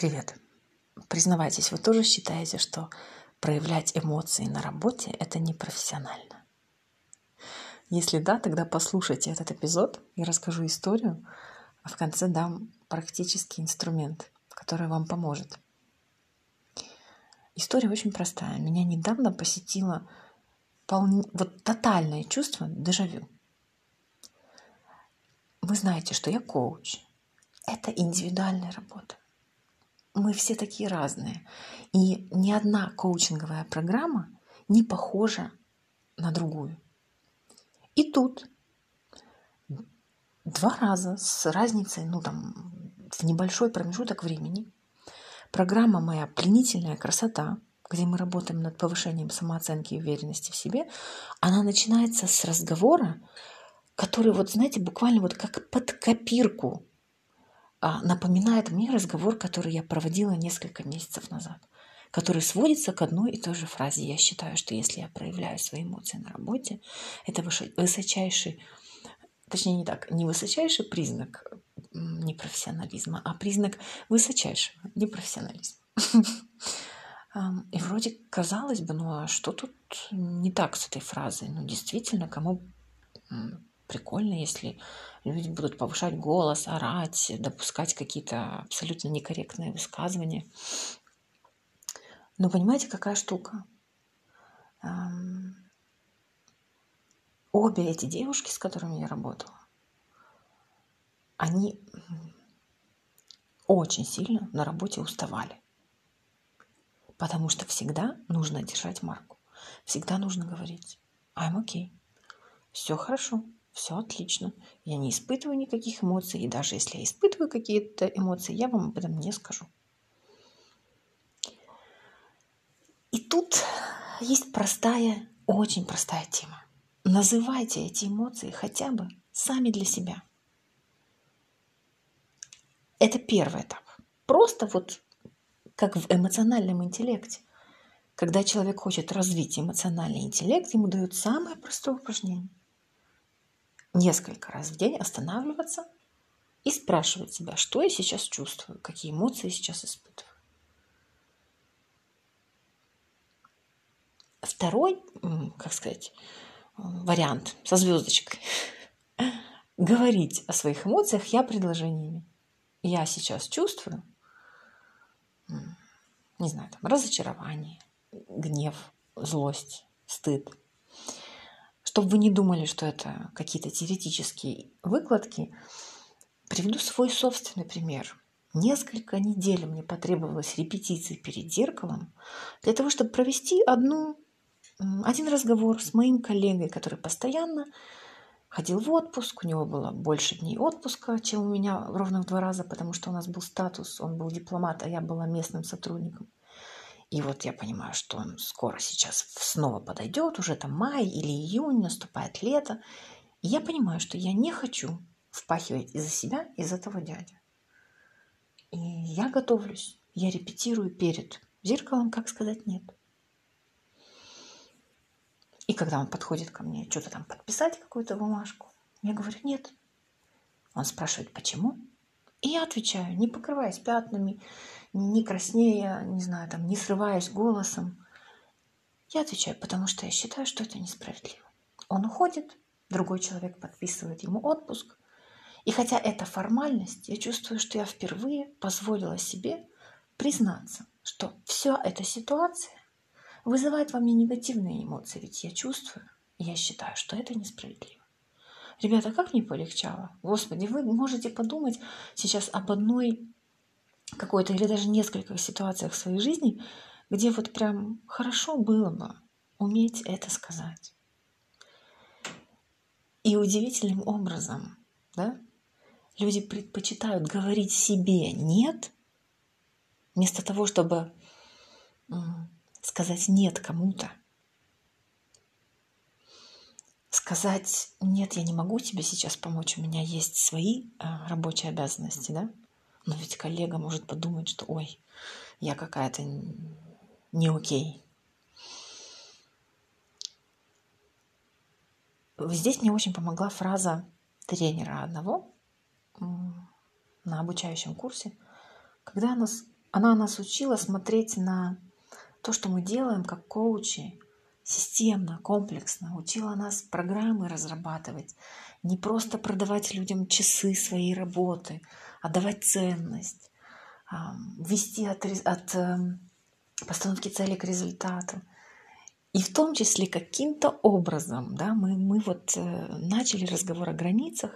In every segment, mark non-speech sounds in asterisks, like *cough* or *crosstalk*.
Привет. Признавайтесь, вы тоже считаете, что проявлять эмоции на работе – это непрофессионально? Если да, тогда послушайте этот эпизод, я расскажу историю, а в конце дам практический инструмент, который вам поможет. История очень простая. Меня недавно посетило пол... вот тотальное чувство дежавю. Вы знаете, что я коуч. Это индивидуальная работа мы все такие разные. И ни одна коучинговая программа не похожа на другую. И тут два раза с разницей, ну там, в небольшой промежуток времени, программа моя «Пленительная красота», где мы работаем над повышением самооценки и уверенности в себе, она начинается с разговора, который, вот знаете, буквально вот как под копирку напоминает мне разговор, который я проводила несколько месяцев назад, который сводится к одной и той же фразе. Я считаю, что если я проявляю свои эмоции на работе, это высочайший, точнее не так, не высочайший признак непрофессионализма, а признак высочайшего непрофессионализма. *laughs* И вроде казалось бы, ну а что тут не так с этой фразой? Ну действительно, кому прикольно, если люди будут повышать голос, орать, допускать какие-то абсолютно некорректные высказывания. Но понимаете, какая штука? Обе эти девушки, с которыми я работала, они очень сильно на работе уставали. Потому что всегда нужно держать марку. Всегда нужно говорить I'm okay. Все хорошо все отлично. Я не испытываю никаких эмоций. И даже если я испытываю какие-то эмоции, я вам об этом не скажу. И тут есть простая, очень простая тема. Называйте эти эмоции хотя бы сами для себя. Это первый этап. Просто вот как в эмоциональном интеллекте. Когда человек хочет развить эмоциональный интеллект, ему дают самое простое упражнение несколько раз в день останавливаться и спрашивать себя, что я сейчас чувствую, какие эмоции сейчас испытываю. Второй, как сказать, вариант со звездочкой. *laughs* Говорить о своих эмоциях я предложениями. Я сейчас чувствую, не знаю, там, разочарование, гнев, злость, стыд – чтобы вы не думали, что это какие-то теоретические выкладки, приведу свой собственный пример. Несколько недель мне потребовалось репетиции перед зеркалом для того, чтобы провести одну, один разговор с моим коллегой, который постоянно ходил в отпуск, у него было больше дней отпуска, чем у меня ровно в два раза, потому что у нас был статус, он был дипломат, а я была местным сотрудником. И вот я понимаю, что он скоро сейчас снова подойдет, уже там май или июнь, наступает лето. И я понимаю, что я не хочу впахивать из-за себя, из этого дяди. И я готовлюсь, я репетирую перед зеркалом, как сказать нет. И когда он подходит ко мне, что-то там подписать, какую-то бумажку, я говорю нет. Он спрашивает, почему? И я отвечаю, не покрываясь пятнами, не краснея, не знаю, там, не срываясь голосом. Я отвечаю, потому что я считаю, что это несправедливо. Он уходит, другой человек подписывает ему отпуск. И хотя это формальность, я чувствую, что я впервые позволила себе признаться, что вся эта ситуация вызывает во мне негативные эмоции, ведь я чувствую, и я считаю, что это несправедливо. Ребята, как мне полегчало? Господи, вы можете подумать сейчас об одной какой-то или даже нескольких ситуациях в своей жизни, где вот прям хорошо было бы уметь это сказать. И удивительным образом, да, люди предпочитают говорить себе «нет», вместо того, чтобы сказать «нет» кому-то сказать, нет, я не могу тебе сейчас помочь, у меня есть свои а, рабочие обязанности, да? Но ведь коллега может подумать, что, ой, я какая-то не окей. Здесь мне очень помогла фраза тренера одного на обучающем курсе, когда она она нас учила смотреть на то, что мы делаем как коучи, системно, комплексно. Учила нас программы разрабатывать, не просто продавать людям часы своей работы, а давать ценность, вести от, от эм, постановки цели к результату. И в том числе каким-то образом да, мы, мы вот э, начали разговор о границах,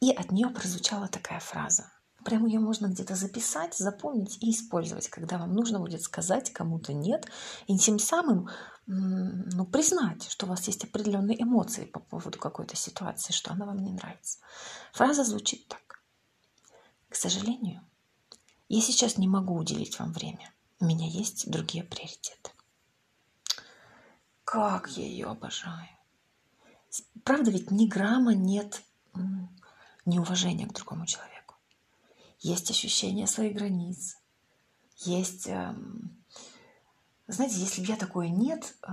и от нее прозвучала такая фраза. Прямо ее можно где-то записать, запомнить и использовать, когда вам нужно будет сказать кому-то нет, и тем самым ну, признать, что у вас есть определенные эмоции по поводу какой-то ситуации, что она вам не нравится. Фраза звучит так. К сожалению, я сейчас не могу уделить вам время. У меня есть другие приоритеты. Как я ее обожаю. Правда, ведь ни грамма нет неуважения к другому человеку. Есть ощущение своих границ. Есть... Эм, знаете, если бы я такое «нет» э,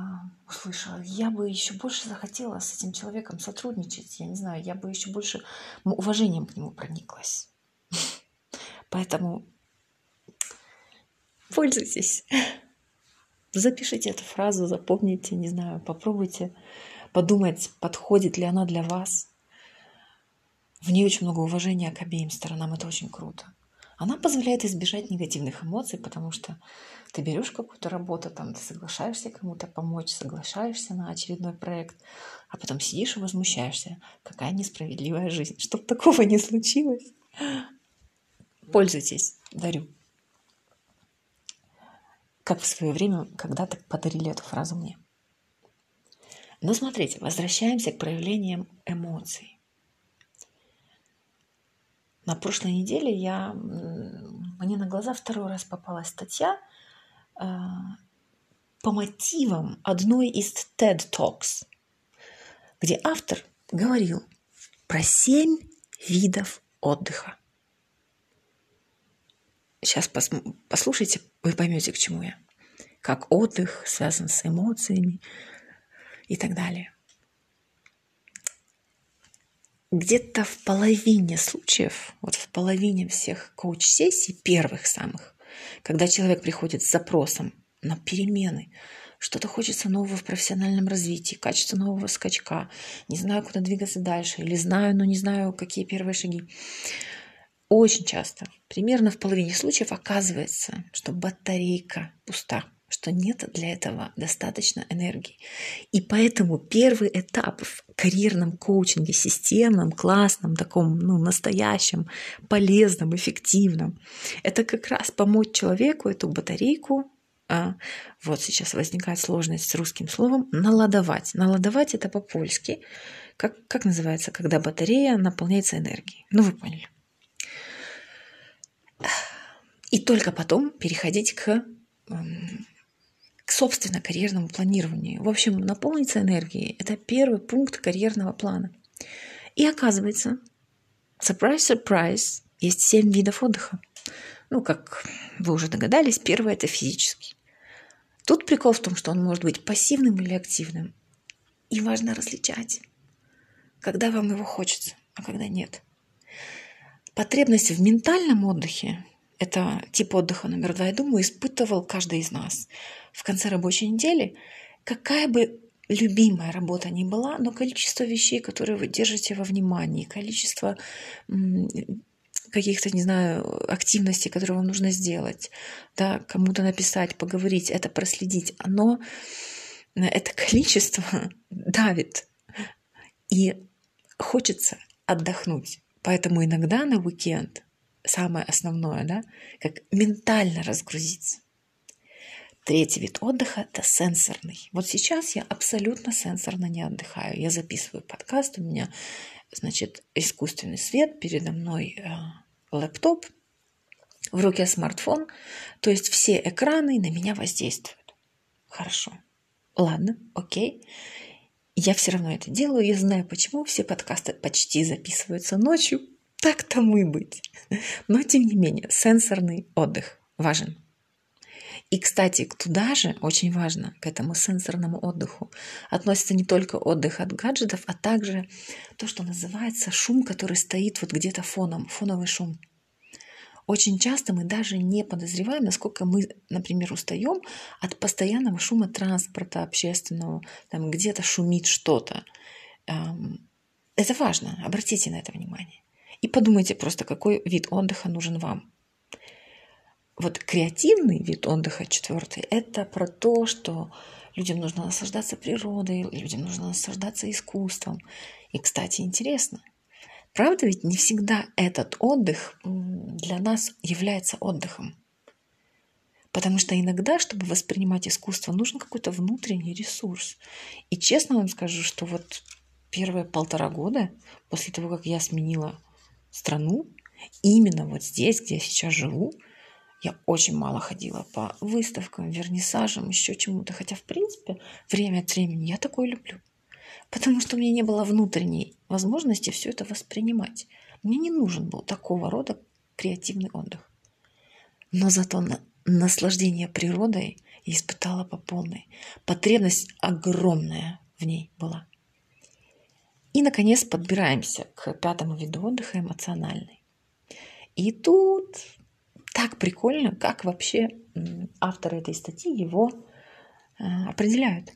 услышала, я бы еще больше захотела с этим человеком сотрудничать. Я не знаю, я бы еще больше уважением к нему прониклась. Поэтому пользуйтесь. Запишите эту фразу, запомните, не знаю, попробуйте подумать, подходит ли она для вас. В ней очень много уважения к обеим сторонам, это очень круто. Она позволяет избежать негативных эмоций, потому что ты берешь какую-то работу, там, ты соглашаешься кому-то помочь, соглашаешься на очередной проект, а потом сидишь и возмущаешься. Какая несправедливая жизнь. *laughs* Чтоб такого не случилось. Пользуйтесь. Дарю как в свое время когда-то подарили эту фразу мне. Но смотрите, возвращаемся к проявлениям эмоций. На прошлой неделе я, мне на глаза второй раз попалась статья э, по мотивам одной из TED Talks, где автор говорил про семь видов отдыха. Сейчас пос, послушайте, вы поймете, к чему я. Как отдых связан с эмоциями и так далее. Где-то в половине случаев, вот в половине всех коуч-сессий, первых самых, когда человек приходит с запросом на перемены, что-то хочется нового в профессиональном развитии, качество нового скачка, не знаю, куда двигаться дальше, или знаю, но не знаю, какие первые шаги. Очень часто, примерно в половине случаев оказывается, что батарейка пуста, что нет для этого достаточно энергии. И поэтому первый этап в карьерном коучинге, системном, классном, таком, ну, настоящем, полезном, эффективном, это как раз помочь человеку эту батарейку а, вот сейчас возникает сложность с русским словом, наладовать. Наладовать это по-польски. Как, как называется, когда батарея наполняется энергией? Ну, вы поняли. И только потом переходить к, эм, к собственно карьерному планированию. В общем, наполниться энергией – это первый пункт карьерного плана. И оказывается, surprise, surprise, есть семь видов отдыха. Ну, как вы уже догадались, первый – это физический. Тут прикол в том, что он может быть пассивным или активным. И важно различать, когда вам его хочется, а когда нет – Потребность в ментальном отдыхе – это тип отдыха номер два, я думаю, испытывал каждый из нас. В конце рабочей недели, какая бы любимая работа ни была, но количество вещей, которые вы держите во внимании, количество каких-то, не знаю, активностей, которые вам нужно сделать, да, кому-то написать, поговорить, это проследить, оно, это количество *laughs* давит. И хочется отдохнуть. Поэтому иногда на уикенд самое основное, да, как ментально разгрузиться. Третий вид отдыха – это сенсорный. Вот сейчас я абсолютно сенсорно не отдыхаю. Я записываю подкаст, у меня, значит, искусственный свет, передо мной э, лэптоп, в руке смартфон, то есть все экраны на меня воздействуют. Хорошо. Ладно, окей. Я все равно это делаю, я знаю почему. Все подкасты почти записываются ночью. Так тому и быть. Но, тем не менее, сенсорный отдых важен. И, кстати, туда же, очень важно, к этому сенсорному отдыху, относится не только отдых от гаджетов, а также то, что называется шум, который стоит вот где-то фоном, фоновый шум. очень часто мы даже не подозреваем, насколько мы, например, устаем от постоянного шума транспорта общественного, там где-то шумит что-то. Это важно, обратите на это внимание. И подумайте просто, какой вид отдыха нужен вам. Вот креативный вид отдыха, четвертый, это про то, что людям нужно наслаждаться природой, людям нужно наслаждаться искусством. И, кстати, интересно, правда ведь не всегда этот отдых для нас является отдыхом. Потому что иногда, чтобы воспринимать искусство, нужен какой-то внутренний ресурс. И честно вам скажу, что вот первые полтора года после того, как я сменила страну, именно вот здесь, где я сейчас живу, я очень мало ходила по выставкам, вернисажам, еще чему-то. Хотя, в принципе, время от времени я такое люблю. Потому что у меня не было внутренней возможности все это воспринимать. Мне не нужен был такого рода креативный отдых. Но зато на наслаждение природой я испытала по полной. Потребность огромная в ней была. И, наконец, подбираемся к пятому виду отдыха эмоциональный. И тут так прикольно, как вообще авторы этой статьи его э, определяют.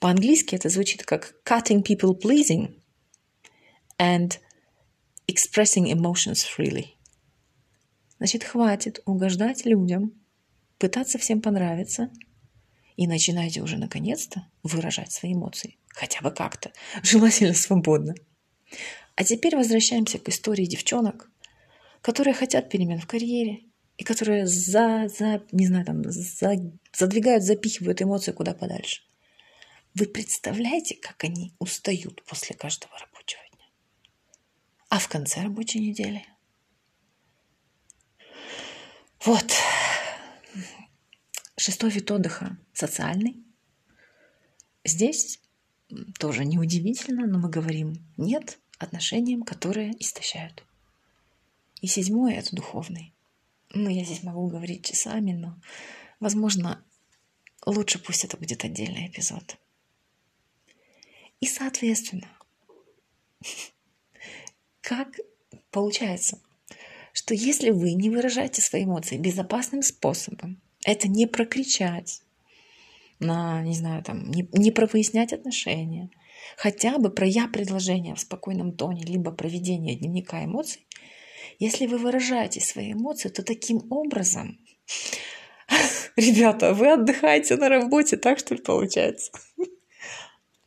По-английски это звучит как cutting people pleasing and expressing emotions freely. Значит, хватит угождать людям, пытаться всем понравиться и начинайте уже наконец-то выражать свои эмоции. Хотя бы как-то. Желательно свободно. А теперь возвращаемся к истории девчонок, которые хотят перемен в карьере и которые за, за не знаю, там, за, задвигают, запихивают эмоции куда подальше. Вы представляете, как они устают после каждого рабочего дня? А в конце рабочей недели? Вот. Шестой вид отдыха – социальный. Здесь тоже неудивительно, но мы говорим «нет» отношениям, которые истощают. И седьмое – это духовный. Ну, я здесь могу говорить часами, но, возможно, лучше пусть это будет отдельный эпизод. И, соответственно, *laughs* как получается, что если вы не выражаете свои эмоции безопасным способом, это не прокричать, на, не знаю, там, не, не про выяснять отношения, хотя бы про я предложение в спокойном тоне, либо проведение дневника эмоций, если вы выражаете свои эмоции, то таким образом, *laughs* ребята, вы отдыхаете на работе, так что ли получается?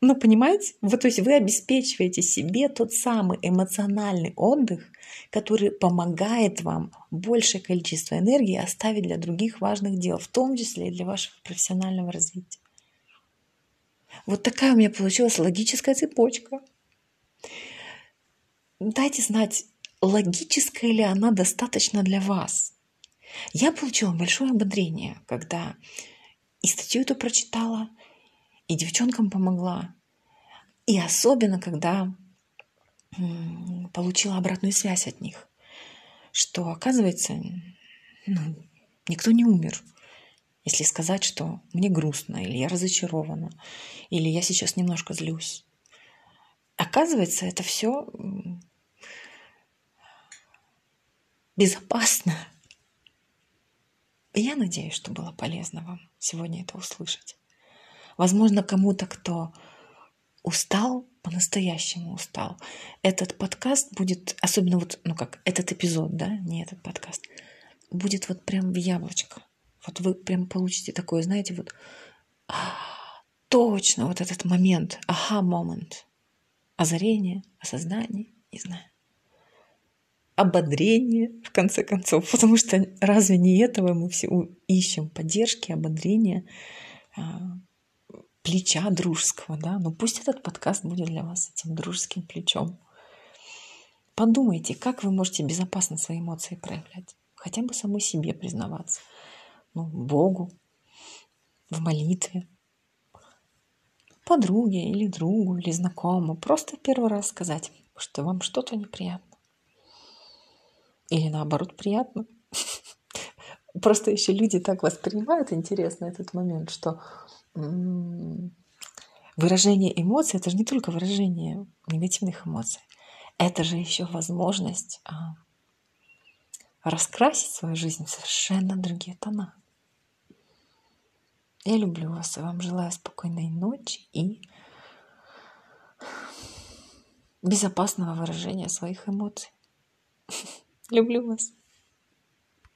Ну, понимаете? Вот, то есть вы обеспечиваете себе тот самый эмоциональный отдых, который помогает вам большее количество энергии оставить для других важных дел, в том числе и для вашего профессионального развития. Вот такая у меня получилась логическая цепочка. Дайте знать, логическая ли она достаточно для вас. Я получила большое ободрение, когда и статью эту прочитала, и девчонкам помогла. И особенно, когда получила обратную связь от них, что, оказывается, ну, никто не умер. Если сказать, что мне грустно, или я разочарована, или я сейчас немножко злюсь. Оказывается, это все безопасно. я надеюсь, что было полезно вам сегодня это услышать. Возможно, кому-то, кто устал, по-настоящему устал. Этот подкаст будет, особенно вот, ну как, этот эпизод, да, не этот подкаст, будет вот прям в яблочко. Вот вы прям получите такое, знаете, вот а, точно вот этот момент, ага, момент, озарение, осознание, не знаю ободрение, в конце концов, потому что разве не этого мы все ищем? Поддержки, ободрения, а, плеча дружеского, да? Но пусть этот подкаст будет для вас этим дружеским плечом. Подумайте, как вы можете безопасно свои эмоции проявлять. Хотя бы самой себе признаваться. Ну, Богу, в молитве, подруге или другу, или знакомому. Просто первый раз сказать, что вам что-то неприятно. Или наоборот приятно. *laughs* Просто еще люди так воспринимают интересно этот момент, что выражение эмоций это же не только выражение негативных эмоций, это же еще возможность а, раскрасить свою жизнь в совершенно другие тона. Я люблю вас и вам желаю спокойной ночи и безопасного выражения своих эмоций. *laughs* Люблю вас.